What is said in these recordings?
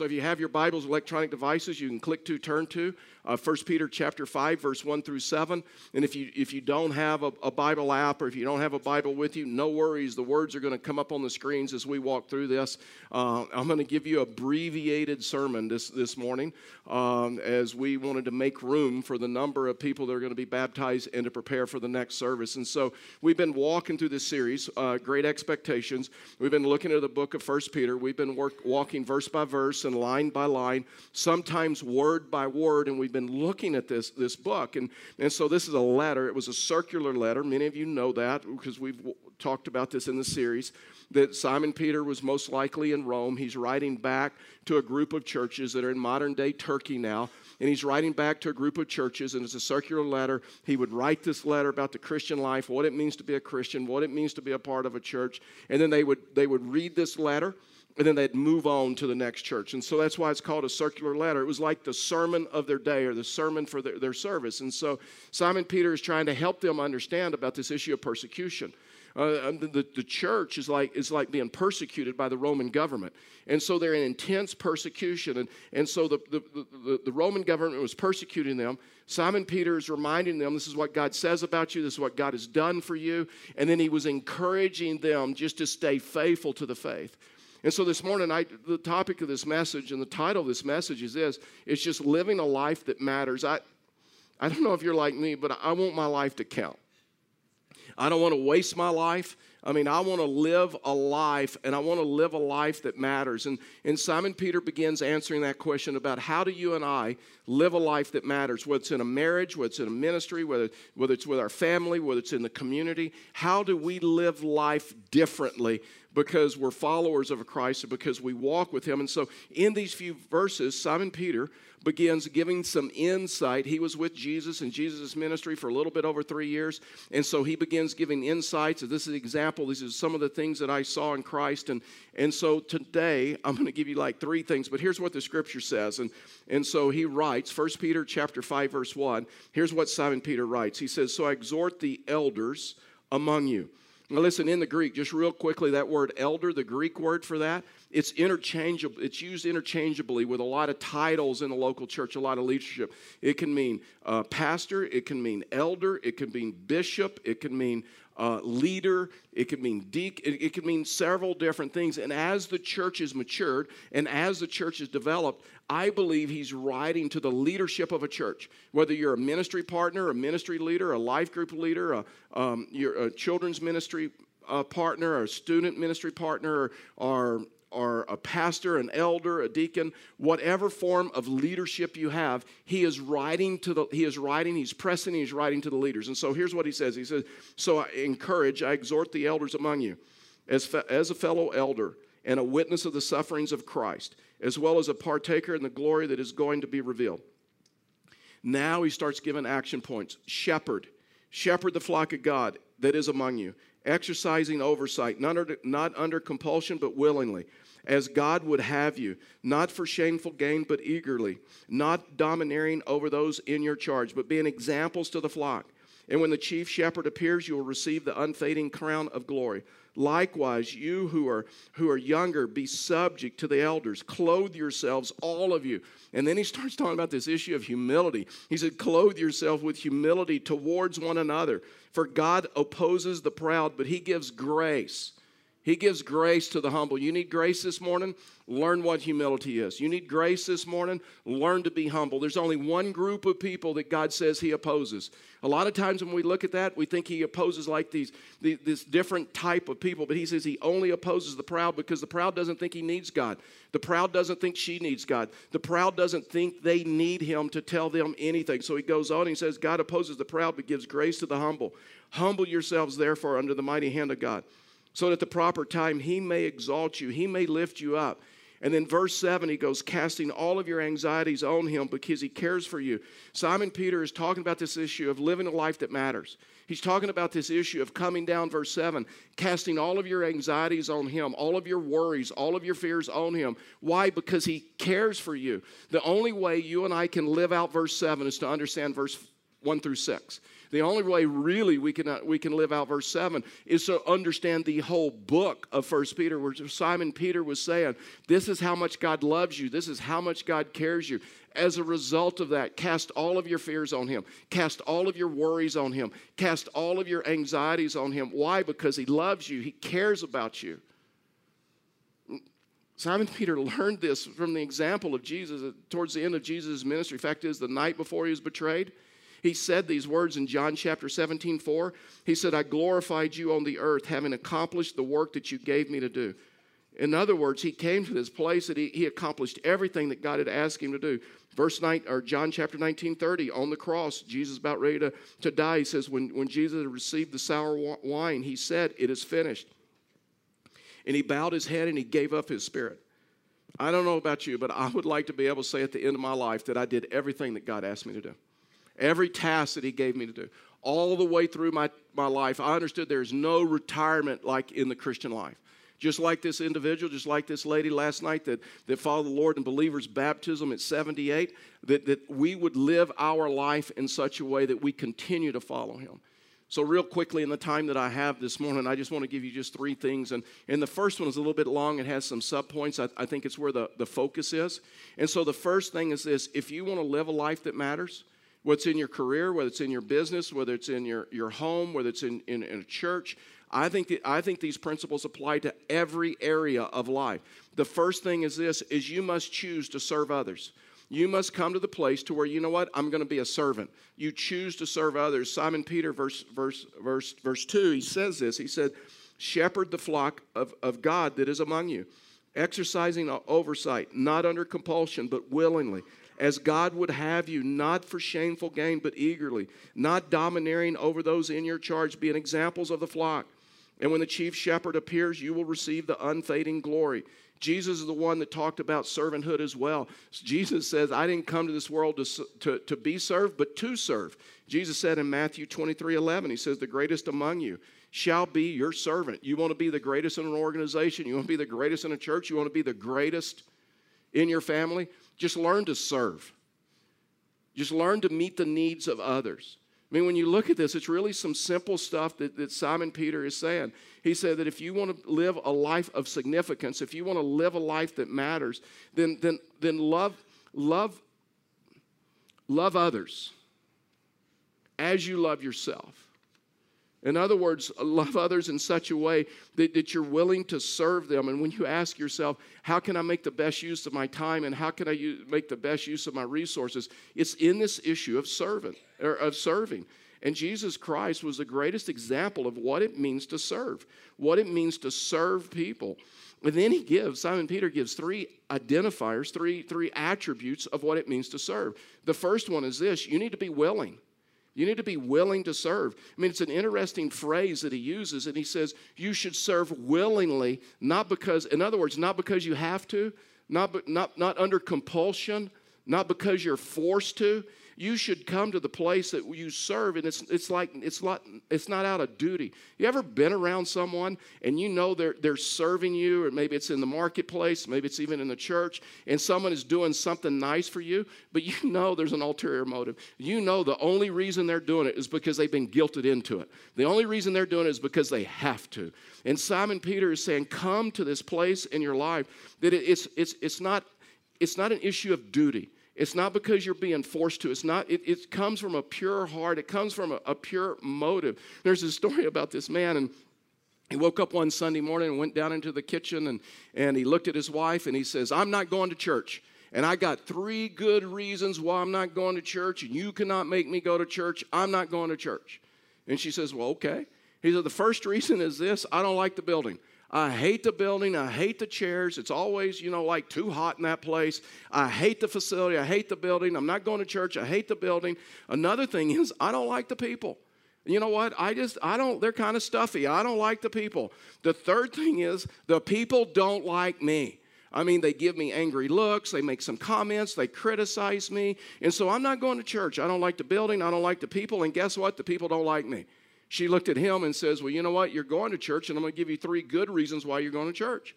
So if you have your Bibles, electronic devices, you can click to turn to uh, 1 Peter chapter 5, verse 1 through 7. And if you, if you don't have a, a Bible app or if you don't have a Bible with you, no worries. The words are going to come up on the screens as we walk through this. Uh, I'm going to give you abbreviated sermon this, this morning um, as we wanted to make room for the number of people that are going to be baptized and to prepare for the next service. And so we've been walking through this series, uh, Great Expectations. We've been looking at the book of 1 Peter. We've been work, walking verse by verse line by line, sometimes word by word, and we we've been looking at this, this book. And, and so this is a letter. It was a circular letter. Many of you know that because we've w- talked about this in the series. That Simon Peter was most likely in Rome. He's writing back to a group of churches that are in modern day Turkey now. And he's writing back to a group of churches, and it's a circular letter. He would write this letter about the Christian life, what it means to be a Christian, what it means to be a part of a church. And then they would, they would read this letter and then they'd move on to the next church. And so that's why it's called a circular letter. It was like the sermon of their day or the sermon for their, their service. And so Simon Peter is trying to help them understand about this issue of persecution. Uh, the, the church is like, is like being persecuted by the Roman government. And so they're in intense persecution. And, and so the, the, the, the Roman government was persecuting them. Simon Peter is reminding them this is what God says about you, this is what God has done for you. And then he was encouraging them just to stay faithful to the faith. And so this morning, I, the topic of this message and the title of this message is this it's just living a life that matters. I, I don't know if you're like me, but I want my life to count. I don't want to waste my life. I mean, I want to live a life and I want to live a life that matters. And, and Simon Peter begins answering that question about how do you and I live a life that matters, whether it's in a marriage, whether it's in a ministry, whether, whether it's with our family, whether it's in the community. How do we live life differently because we're followers of a Christ or because we walk with Him? And so, in these few verses, Simon Peter begins giving some insight. He was with Jesus in Jesus' ministry for a little bit over three years. And so he begins giving insights. This is an example. These are some of the things that I saw in Christ. And, and so today I'm going to give you like three things, but here's what the scripture says. And, and so he writes, 1 Peter chapter 5, verse 1. Here's what Simon Peter writes. He says, So I exhort the elders among you. Now listen, in the Greek, just real quickly, that word elder, the Greek word for that, it's interchangeable. It's used interchangeably with a lot of titles in the local church, a lot of leadership. It can mean uh, pastor, it can mean elder, it can mean bishop, it can mean uh, leader, it could mean deacon, it, it could mean several different things. And as the church is matured and as the church is developed, I believe he's writing to the leadership of a church. Whether you're a ministry partner, a ministry leader, a life group leader, a, um, a children's ministry uh, partner, or a student ministry partner, or, or or a pastor, an elder, a deacon, whatever form of leadership you have, he is writing to the he is writing, he's pressing, he's writing to the leaders. And so here's what he says. He says, "So I encourage, I exhort the elders among you, as fe- as a fellow elder and a witness of the sufferings of Christ, as well as a partaker in the glory that is going to be revealed." Now he starts giving action points. Shepherd, shepherd the flock of God that is among you, exercising oversight, not under, not under compulsion, but willingly as God would have you, not for shameful gain, but eagerly, not domineering over those in your charge, but being examples to the flock. And when the chief shepherd appears, you will receive the unfading crown of glory. Likewise, you who are who are younger, be subject to the elders. Clothe yourselves, all of you. And then he starts talking about this issue of humility. He said, Clothe yourself with humility towards one another. For God opposes the proud, but he gives grace he gives grace to the humble. You need grace this morning? Learn what humility is. You need grace this morning? Learn to be humble. There's only one group of people that God says He opposes. A lot of times when we look at that, we think He opposes like these, this different type of people, but He says He only opposes the proud because the proud doesn't think He needs God. The proud doesn't think she needs God. The proud doesn't think they need Him to tell them anything. So He goes on and He says, God opposes the proud but gives grace to the humble. Humble yourselves, therefore, under the mighty hand of God so that at the proper time he may exalt you, he may lift you up. And then verse 7, he goes, casting all of your anxieties on him because he cares for you. Simon Peter is talking about this issue of living a life that matters. He's talking about this issue of coming down, verse 7, casting all of your anxieties on him, all of your worries, all of your fears on him. Why? Because he cares for you. The only way you and I can live out verse 7 is to understand verse 1 through 6. The only way really we can, uh, we can live out verse 7 is to understand the whole book of First Peter, where Simon Peter was saying, This is how much God loves you, this is how much God cares you. As a result of that, cast all of your fears on Him, cast all of your worries on Him, cast all of your anxieties on Him. Why? Because He loves you, He cares about you. Simon Peter learned this from the example of Jesus towards the end of Jesus' ministry. In fact is, the night before he was betrayed, he said these words in John chapter 17, 4. He said, I glorified you on the earth, having accomplished the work that you gave me to do. In other words, he came to this place that he, he accomplished everything that God had asked him to do. Verse 9, or John chapter 19, 30, on the cross, Jesus about ready to, to die. He says, when, when Jesus received the sour wine, he said, It is finished. And he bowed his head and he gave up his spirit. I don't know about you, but I would like to be able to say at the end of my life that I did everything that God asked me to do every task that He gave me to do. All the way through my, my life, I understood there's no retirement like in the Christian life. Just like this individual, just like this lady last night that, that followed the Lord in believers' baptism at 78, that, that we would live our life in such a way that we continue to follow Him. So, real quickly, in the time that I have this morning, I just want to give you just three things. And, and the first one is a little bit long, it has some subpoints. I, I think it's where the, the focus is. And so, the first thing is this if you want to live a life that matters, what's in your career, whether it's in your business, whether it's in your, your home, whether it's in, in, in a church. I think, that, I think these principles apply to every area of life. The first thing is this is you must choose to serve others. You must come to the place to where you know what I'm going to be a servant. You choose to serve others. Simon Peter, verse verse verse verse two, he says this. He said, "Shepherd the flock of, of God that is among you, exercising oversight, not under compulsion, but willingly, as God would have you, not for shameful gain, but eagerly, not domineering over those in your charge, being examples of the flock. And when the chief shepherd appears, you will receive the unfading glory. Jesus is the one that talked about servanthood as well. Jesus says, I didn't come to this world to, to, to be served, but to serve. Jesus said in Matthew 23 11, He says, The greatest among you shall be your servant. You want to be the greatest in an organization, you want to be the greatest in a church, you want to be the greatest in your family, just learn to serve. Just learn to meet the needs of others. I mean, when you look at this, it's really some simple stuff that, that Simon Peter is saying. He said that if you want to live a life of significance, if you want to live a life that matters, then, then, then love, love, love others as you love yourself. In other words, love others in such a way that, that you're willing to serve them. And when you ask yourself, how can I make the best use of my time and how can I use, make the best use of my resources? It's in this issue of servant or of serving. And Jesus Christ was the greatest example of what it means to serve, what it means to serve people. And then he gives, Simon Peter gives three identifiers, three, three attributes of what it means to serve. The first one is this you need to be willing. You need to be willing to serve. I mean, it's an interesting phrase that he uses, and he says, You should serve willingly, not because, in other words, not because you have to, not, not, not under compulsion, not because you're forced to you should come to the place that you serve and it's, it's like it's not it's not out of duty. You ever been around someone and you know they're they're serving you or maybe it's in the marketplace maybe it's even in the church and someone is doing something nice for you but you know there's an ulterior motive. You know the only reason they're doing it is because they've been guilted into it. The only reason they're doing it is because they have to. And simon peter is saying come to this place in your life that it's it's it's not it's not an issue of duty it's not because you're being forced to. It's not, it, it comes from a pure heart. It comes from a, a pure motive. There's a story about this man, and he woke up one Sunday morning and went down into the kitchen and, and he looked at his wife and he says, I'm not going to church. And I got three good reasons why I'm not going to church, and you cannot make me go to church. I'm not going to church. And she says, Well, okay. He said, The first reason is this I don't like the building. I hate the building. I hate the chairs. It's always, you know, like too hot in that place. I hate the facility. I hate the building. I'm not going to church. I hate the building. Another thing is, I don't like the people. You know what? I just, I don't, they're kind of stuffy. I don't like the people. The third thing is, the people don't like me. I mean, they give me angry looks, they make some comments, they criticize me. And so I'm not going to church. I don't like the building, I don't like the people, and guess what? The people don't like me she looked at him and says, Well, you know what? You're going to church, and I'm going to give you three good reasons why you're going to church.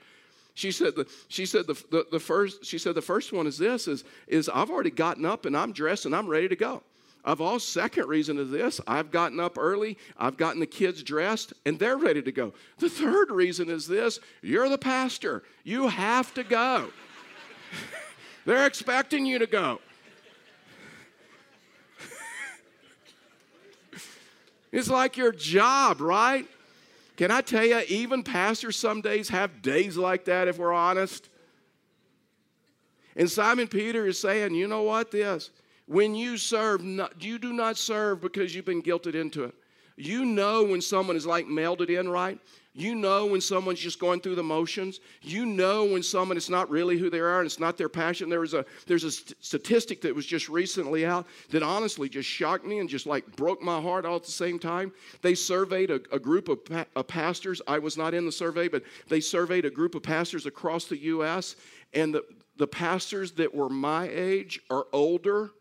She said, the, she said the, the, the, first, she said the first one is this is, is I've already gotten up and I'm dressed and I'm ready to go. Of all, second reason is this I've gotten up early, I've gotten the kids dressed, and they're ready to go. The third reason is this you're the pastor, you have to go. they're expecting you to go. It's like your job, right? Can I tell you, even pastors some days have days like that if we're honest. And Simon Peter is saying, you know what, this? When you serve, you do not serve because you've been guilted into it. You know when someone is like it in right. You know when someone's just going through the motions. You know when someone is not really who they are and it's not their passion. There was a there's a st- statistic that was just recently out that honestly just shocked me and just like broke my heart all at the same time. They surveyed a, a group of, pa- of pastors. I was not in the survey, but they surveyed a group of pastors across the U.S. and the the pastors that were my age or older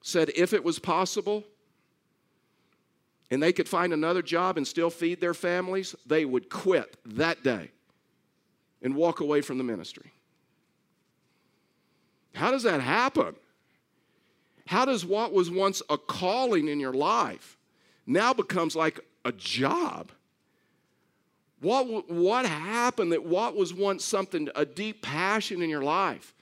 said if it was possible and they could find another job and still feed their families, they would quit that day and walk away from the ministry. How does that happen? How does what was once a calling in your life now becomes like a job? What, what happened that what was once something, a deep passion in your life,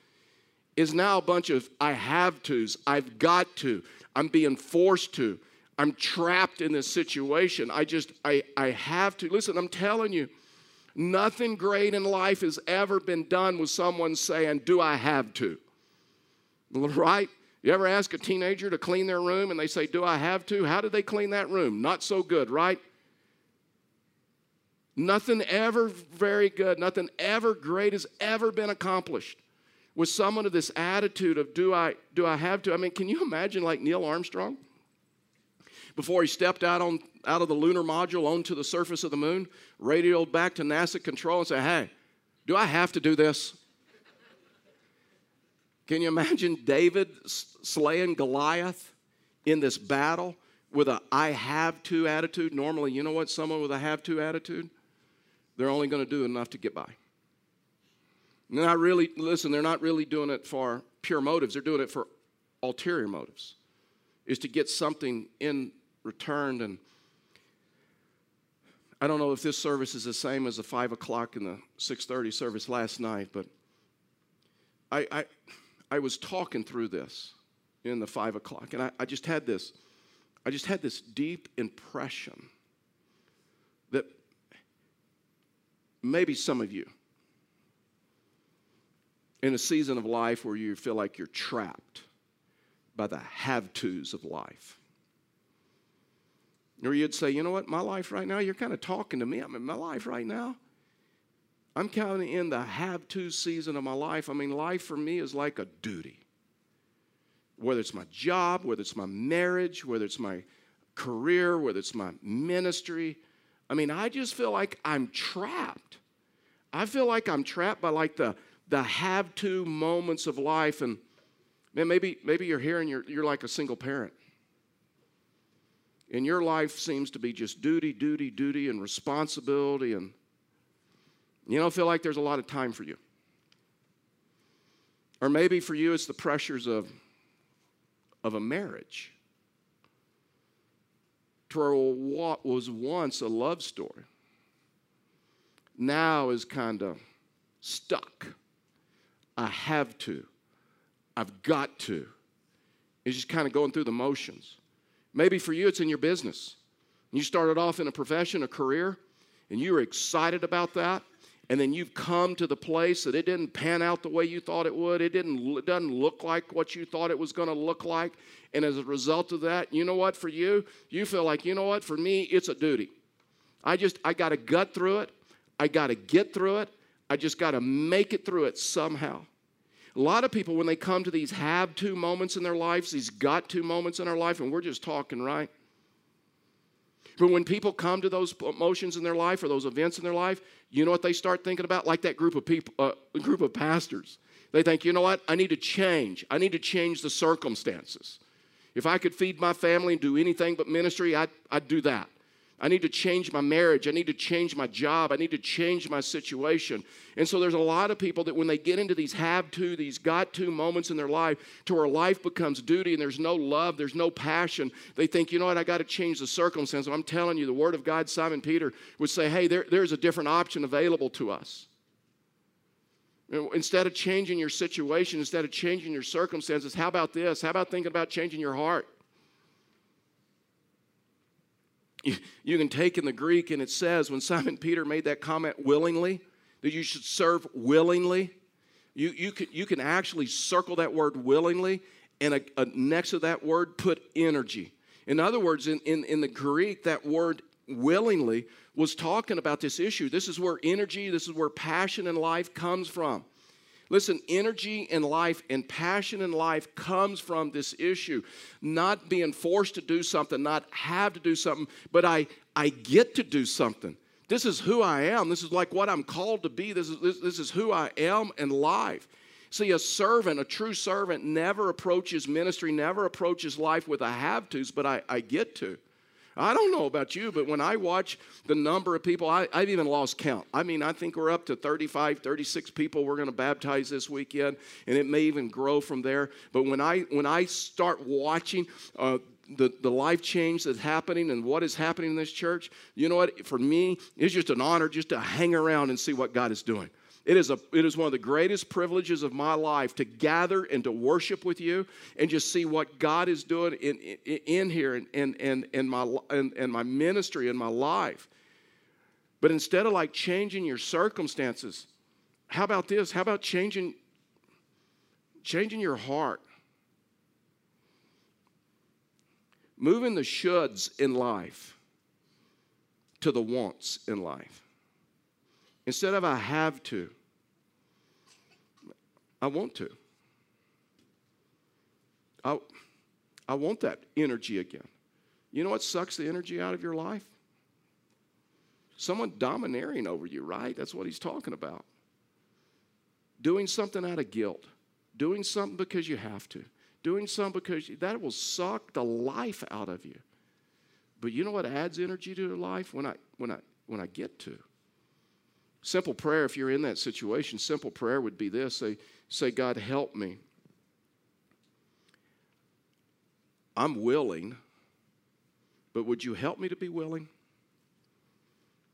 is now a bunch of I have to's, I've got to, I'm being forced to, I'm trapped in this situation. I just, I, I have to. Listen, I'm telling you, nothing great in life has ever been done with someone saying, Do I have to? Right? You ever ask a teenager to clean their room and they say, Do I have to? How did they clean that room? Not so good, right? Nothing ever very good, nothing ever great has ever been accomplished with someone of this attitude of do I do I have to? I mean, can you imagine like Neil Armstrong? Before he stepped out on out of the lunar module onto the surface of the moon, radioed back to NASA control and said, Hey, do I have to do this? Can you imagine David slaying Goliath in this battle with a I have to attitude? Normally, you know what? Someone with a have to attitude, they're only going to do enough to get by. They're not really, listen, they're not really doing it for pure motives. They're doing it for ulterior motives, is to get something in return. And I don't know if this service is the same as the 5 o'clock and the 6.30 service last night, but I, I, I was talking through this in the 5 o'clock, and I, I just had this, I just had this deep impression that maybe some of you in a season of life where you feel like you're trapped by the have tos of life. Or you'd say, you know what, my life right now, you're kind of talking to me. I'm in my life right now. I'm kind of in the have to season of my life. I mean, life for me is like a duty. Whether it's my job, whether it's my marriage, whether it's my career, whether it's my ministry. I mean, I just feel like I'm trapped. I feel like I'm trapped by like the the have to moments of life. And man, maybe, maybe you're here and you're, you're like a single parent. And your life seems to be just duty, duty, duty, and responsibility. And you don't feel like there's a lot of time for you. Or maybe for you, it's the pressures of, of a marriage. To what was once a love story now is kind of stuck I have to. I've got to. It's just kind of going through the motions. Maybe for you, it's in your business. You started off in a profession, a career, and you were excited about that. And then you've come to the place that it didn't pan out the way you thought it would. It didn't it doesn't look like what you thought it was going to look like. And as a result of that, you know what? For you, you feel like, you know what? For me, it's a duty. I just I got to gut through it. I got to get through it. I just got to make it through it somehow. A lot of people, when they come to these have to moments in their lives, these got to moments in our life, and we're just talking, right? But when people come to those emotions in their life or those events in their life, you know what they start thinking about? Like that group of people, uh, group of pastors. They think, you know what? I need to change. I need to change the circumstances. If I could feed my family and do anything but ministry, I'd, I'd do that. I need to change my marriage. I need to change my job. I need to change my situation. And so there's a lot of people that when they get into these have to, these got to moments in their life to where life becomes duty and there's no love, there's no passion, they think, you know what, I got to change the circumstance. I'm telling you, the Word of God, Simon Peter would say, hey, there, there's a different option available to us. Instead of changing your situation, instead of changing your circumstances, how about this? How about thinking about changing your heart? You, you can take in the Greek, and it says when Simon Peter made that comment willingly, that you should serve willingly. You, you, can, you can actually circle that word willingly, and a, a, next to that word, put energy. In other words, in, in, in the Greek, that word willingly was talking about this issue. This is where energy, this is where passion in life comes from. Listen, energy in life and passion in life comes from this issue. Not being forced to do something, not have to do something, but I, I get to do something. This is who I am. This is like what I'm called to be. This is, this, this is who I am in life. See, a servant, a true servant, never approaches ministry, never approaches life with a have tos, but I, I get to. I don't know about you, but when I watch the number of people, I, have even lost count. I mean, I think we're up to 35, 36 people we're going to baptize this weekend, and it may even grow from there. But when I when I start watching uh, the, the life change that's happening and what is happening in this church, you know what? For me, it's just an honor just to hang around and see what God is doing. It is, a, it is one of the greatest privileges of my life to gather and to worship with you and just see what God is doing in, in, in here and, and, and, and, my, and, and my ministry and my life. But instead of like changing your circumstances, how about this? How about changing, changing your heart? Moving the shoulds in life to the wants in life. Instead of I have to, I want to. I, I want that energy again. You know what sucks the energy out of your life? Someone domineering over you, right? That's what he's talking about. Doing something out of guilt, doing something because you have to, doing something because you, that will suck the life out of you. But you know what adds energy to your life when I when I when I get to. Simple prayer, if you're in that situation, simple prayer would be this say, say God, help me. I'm willing, but would you help me to be willing?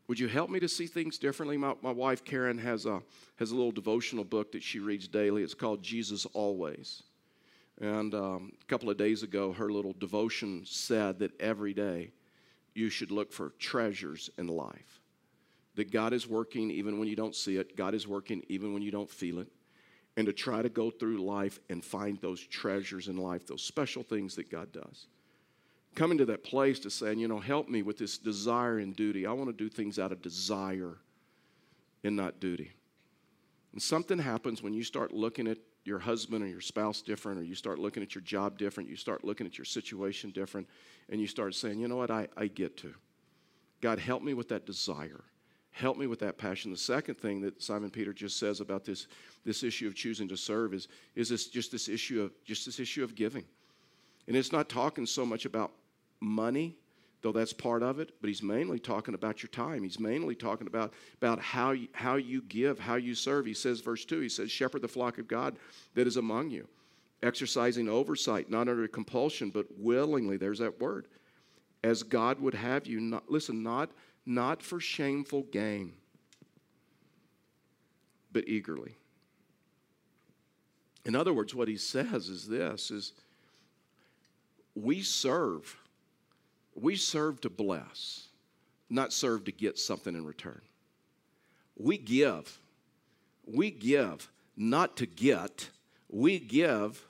Would you help me to see things differently? My, my wife, Karen, has a, has a little devotional book that she reads daily. It's called Jesus Always. And um, a couple of days ago, her little devotion said that every day you should look for treasures in life that God is working even when you don't see it, God is working even when you don't feel it, and to try to go through life and find those treasures in life, those special things that God does. Coming to that place to saying, you know, help me with this desire and duty. I want to do things out of desire and not duty. And something happens when you start looking at your husband or your spouse different, or you start looking at your job different, you start looking at your situation different, and you start saying, you know what, I, I get to. God, help me with that desire. Help me with that passion. The second thing that Simon Peter just says about this, this issue of choosing to serve is, is this, just this issue of just this issue of giving. And it's not talking so much about money, though that's part of it, but he's mainly talking about your time. He's mainly talking about, about how, you, how you give, how you serve. He says, verse 2, he says, Shepherd the flock of God that is among you, exercising oversight, not under compulsion, but willingly. There's that word. As God would have you, not, listen, not not for shameful gain, but eagerly. In other words, what he says is this is we serve. We serve to bless, not serve to get something in return. We give. We give not to get, we give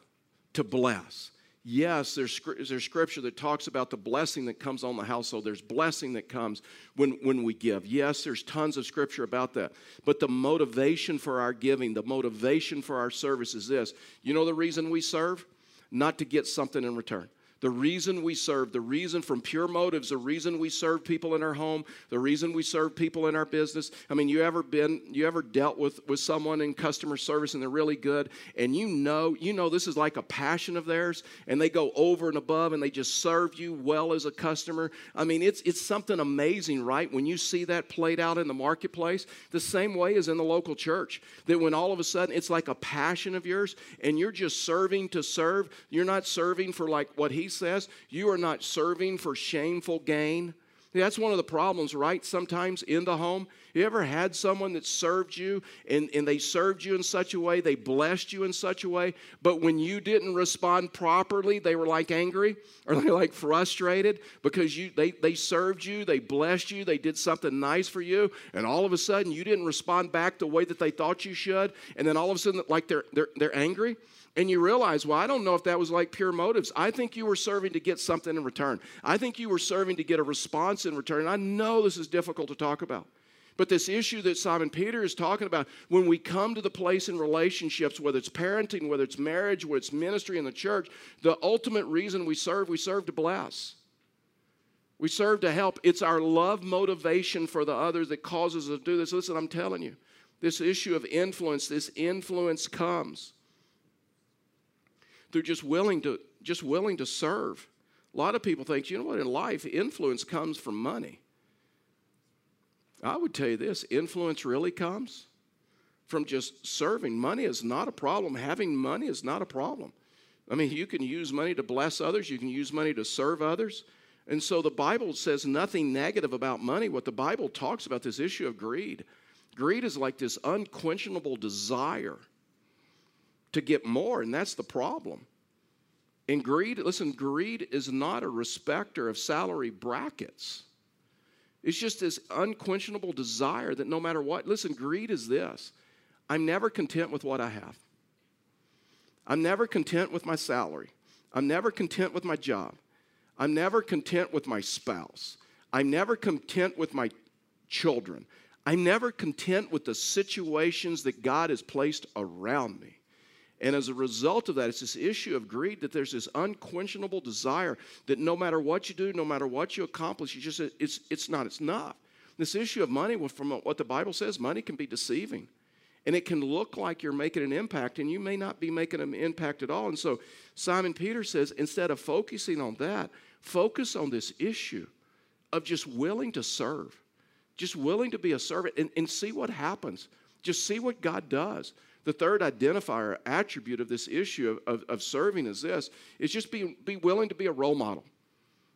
to bless yes, there's, there's scripture that talks about the blessing that comes on the household. There's blessing that comes when, when we give. Yes, there's tons of scripture about that. But the motivation for our giving, the motivation for our service is this. You know the reason we serve? Not to get something in return. The reason we serve, the reason from pure motives, the reason we serve people in our home, the reason we serve people in our business. I mean, you ever been, you ever dealt with, with someone in customer service and they're really good and you know, you know this is like a passion of theirs and they go over and above and they just serve you well as a customer. I mean, it's it's something amazing, right? When you see that played out in the marketplace, the same way as in the local church. That when all of a sudden it's like a passion of yours and you're just serving to serve, you're not serving for like what he says. You are not serving for shameful gain. That's one of the problems, right? Sometimes in the home. You ever had someone that served you and, and they served you in such a way, they blessed you in such a way, but when you didn't respond properly, they were like angry or they like frustrated because you they, they served you, they blessed you, they did something nice for you, and all of a sudden you didn't respond back the way that they thought you should, and then all of a sudden like they're they're, they're angry and you realize, well, I don't know if that was like pure motives. I think you were serving to get something in return. I think you were serving to get a response in return. And I know this is difficult to talk about. But this issue that Simon Peter is talking about, when we come to the place in relationships, whether it's parenting, whether it's marriage, whether it's ministry in the church, the ultimate reason we serve, we serve to bless. We serve to help. It's our love motivation for the others that causes us to do this. Listen, I'm telling you, this issue of influence, this influence comes they're just willing to just willing to serve. A lot of people think, you know what, in life, influence comes from money. I would tell you this influence really comes from just serving. Money is not a problem. Having money is not a problem. I mean, you can use money to bless others, you can use money to serve others. And so the Bible says nothing negative about money. What the Bible talks about, this issue of greed. Greed is like this unquenchable desire to get more, and that's the problem. And greed, listen, greed is not a respecter of salary brackets. It's just this unquenchable desire that no matter what, listen, greed is this I'm never content with what I have. I'm never content with my salary. I'm never content with my job. I'm never content with my spouse. I'm never content with my children. I'm never content with the situations that God has placed around me. And as a result of that, it's this issue of greed that there's this unquenchable desire that no matter what you do, no matter what you accomplish, you just it's it's not it's enough. This issue of money, from what the Bible says, money can be deceiving. And it can look like you're making an impact, and you may not be making an impact at all. And so Simon Peter says, instead of focusing on that, focus on this issue of just willing to serve, just willing to be a servant and, and see what happens. Just see what God does. The third identifier, attribute of this issue of, of, of serving is this, is just be, be willing to be a role model.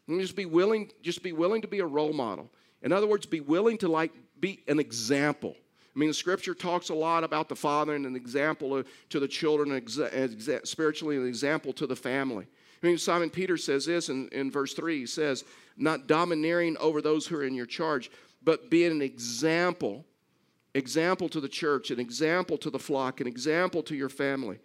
And just be willing, just be willing to be a role model. In other words, be willing to like be an example. I mean, the scripture talks a lot about the father and an example to the children, spiritually, an example to the family. I mean, Simon Peter says this in, in verse 3 he says, Not domineering over those who are in your charge, but being an example example to the church, an example to the flock, an example to your family.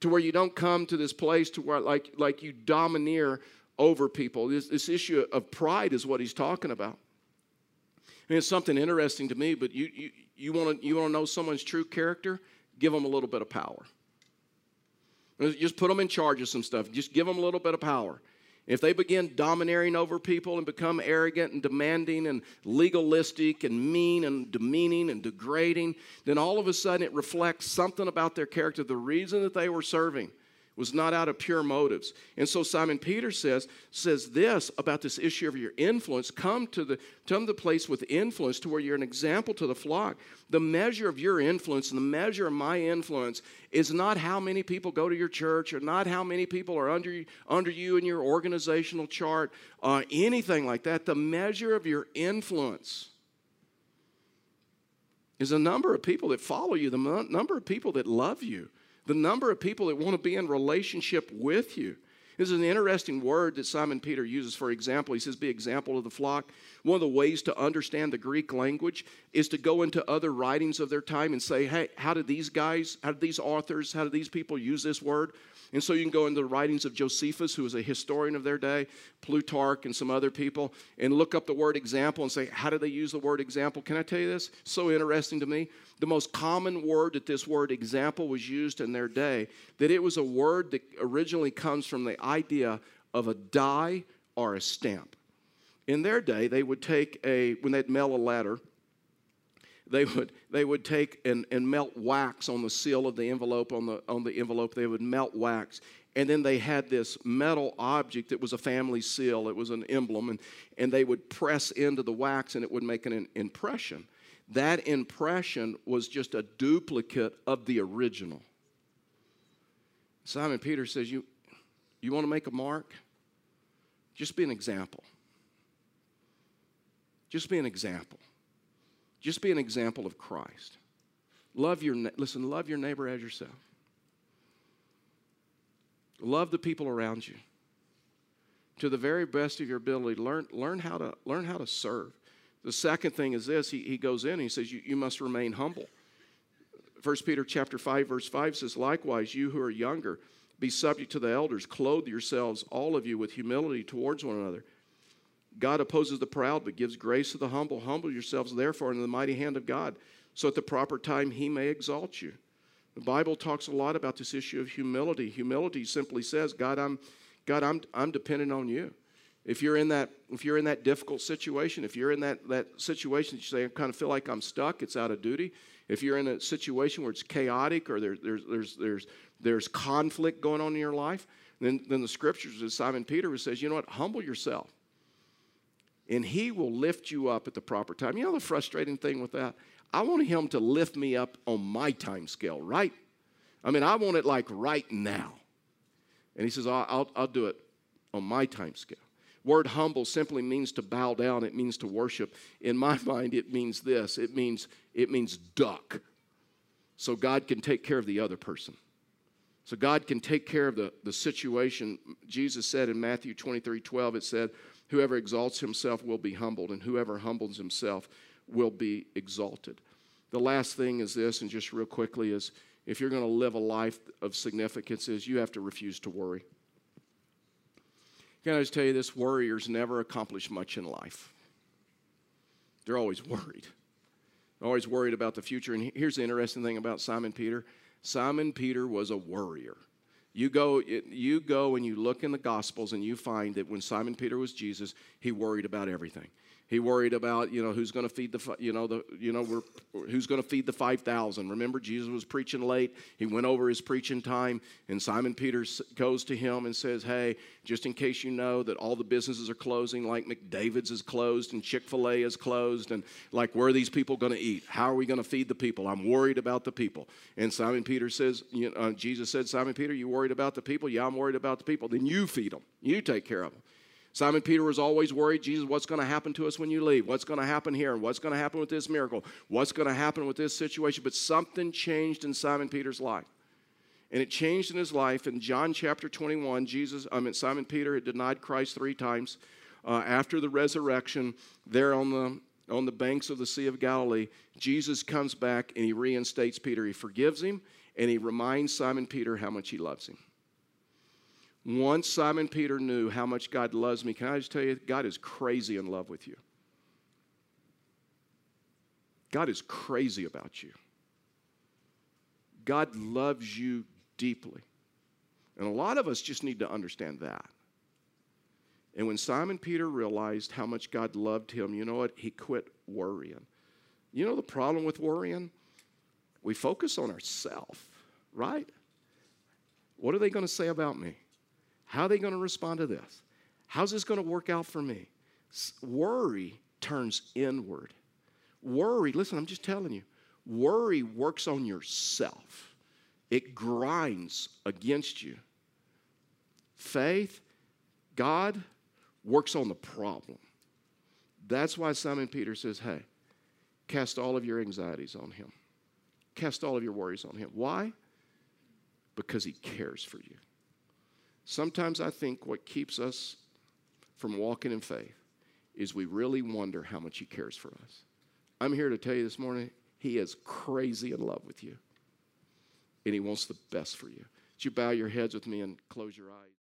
To where you don't come to this place to where like, like you domineer over people. This, this issue of pride is what he's talking about. Mean, it's something interesting to me, but you, you, you want to you wanna know someone's true character? Give them a little bit of power. Just put them in charge of some stuff. Just give them a little bit of power. If they begin domineering over people and become arrogant and demanding and legalistic and mean and demeaning and degrading, then all of a sudden it reflects something about their character, the reason that they were serving was not out of pure motives. And so Simon Peter says, says this about this issue of your influence. Come to the come to the place with influence to where you're an example to the flock. The measure of your influence and the measure of my influence is not how many people go to your church or not how many people are under, under you in your organizational chart, uh, anything like that. The measure of your influence is the number of people that follow you, the number of people that love you the number of people that want to be in relationship with you. This is an interesting word that Simon Peter uses for example. He says, Be example of the flock. One of the ways to understand the Greek language is to go into other writings of their time and say, Hey, how did these guys, how did these authors, how did these people use this word? And so you can go into the writings of Josephus, who was a historian of their day, Plutarch, and some other people, and look up the word example and say, how do they use the word example? Can I tell you this? So interesting to me. The most common word that this word example was used in their day, that it was a word that originally comes from the idea of a die or a stamp. In their day, they would take a, when they'd mail a letter, they would, they would take and, and melt wax on the seal of the envelope, on the, on the envelope, they would melt wax. And then they had this metal object that was a family seal, it was an emblem, and, and they would press into the wax and it would make an impression. That impression was just a duplicate of the original. Simon Peter says, You, you want to make a mark? Just be an example. Just be an example. Just be an example of Christ. Love your listen, love your neighbor as yourself. Love the people around you. To the very best of your ability, learn, learn, how, to, learn how to serve. The second thing is this, he, he goes in and he says, you, you must remain humble. 1 Peter chapter 5, verse 5 says, Likewise, you who are younger, be subject to the elders, clothe yourselves, all of you, with humility towards one another. God opposes the proud, but gives grace to the humble. Humble yourselves, therefore, in the mighty hand of God, so at the proper time he may exalt you. The Bible talks a lot about this issue of humility. Humility simply says, God, I'm, God, I'm, I'm dependent on you. If you're in that, if you're in that difficult situation, if you're in that, that situation that you say, I kind of feel like I'm stuck, it's out of duty. If you're in a situation where it's chaotic or there, there's, there's, there's, there's conflict going on in your life, then, then the scriptures, as Simon Peter says, you know what? Humble yourself. And he will lift you up at the proper time. You know the frustrating thing with that? I want him to lift me up on my time scale, right? I mean, I want it like right now. And he says, I'll, I'll, I'll do it on my time scale. Word humble simply means to bow down, it means to worship. In my mind, it means this it means, it means duck. So God can take care of the other person. So God can take care of the, the situation. Jesus said in Matthew 23 12, it said, Whoever exalts himself will be humbled, and whoever humbles himself will be exalted. The last thing is this, and just real quickly, is if you're going to live a life of significance, is you have to refuse to worry. Can I just tell you this? Worriers never accomplish much in life. They're always worried. They're always worried about the future. And here's the interesting thing about Simon Peter Simon Peter was a worrier. You go, you go and you look in the Gospels and you find that when Simon Peter was Jesus, he worried about everything. He worried about, you know, who's going to feed the, you know, the, you know, we're, who's going to feed the 5,000. Remember, Jesus was preaching late. He went over his preaching time, and Simon Peter goes to him and says, hey, just in case you know that all the businesses are closing, like McDavid's is closed and Chick-fil-A is closed, and like, where are these people going to eat? How are we going to feed the people? I'm worried about the people. And Simon Peter says, you know, uh, Jesus said, Simon Peter, you worried about the people? Yeah, I'm worried about the people. Then you feed them. You take care of them. Simon Peter was always worried Jesus, what's going to happen to us when you leave? What's going to happen here? And What's going to happen with this miracle? What's going to happen with this situation? But something changed in Simon Peter's life. And it changed in his life. In John chapter 21, Jesus, I mean, Simon Peter had denied Christ three times. Uh, after the resurrection, there on the on the banks of the Sea of Galilee, Jesus comes back and he reinstates Peter. He forgives him and he reminds Simon Peter how much he loves him. Once Simon Peter knew how much God loves me, can I just tell you, God is crazy in love with you. God is crazy about you. God loves you deeply. And a lot of us just need to understand that. And when Simon Peter realized how much God loved him, you know what? He quit worrying. You know the problem with worrying? We focus on ourselves, right? What are they going to say about me? How are they going to respond to this? How's this going to work out for me? Worry turns inward. Worry, listen, I'm just telling you, worry works on yourself, it grinds against you. Faith, God works on the problem. That's why Simon Peter says, hey, cast all of your anxieties on him. Cast all of your worries on him. Why? Because he cares for you. Sometimes I think what keeps us from walking in faith is we really wonder how much He cares for us. I'm here to tell you this morning, He is crazy in love with you, and He wants the best for you. Would you bow your heads with me and close your eyes?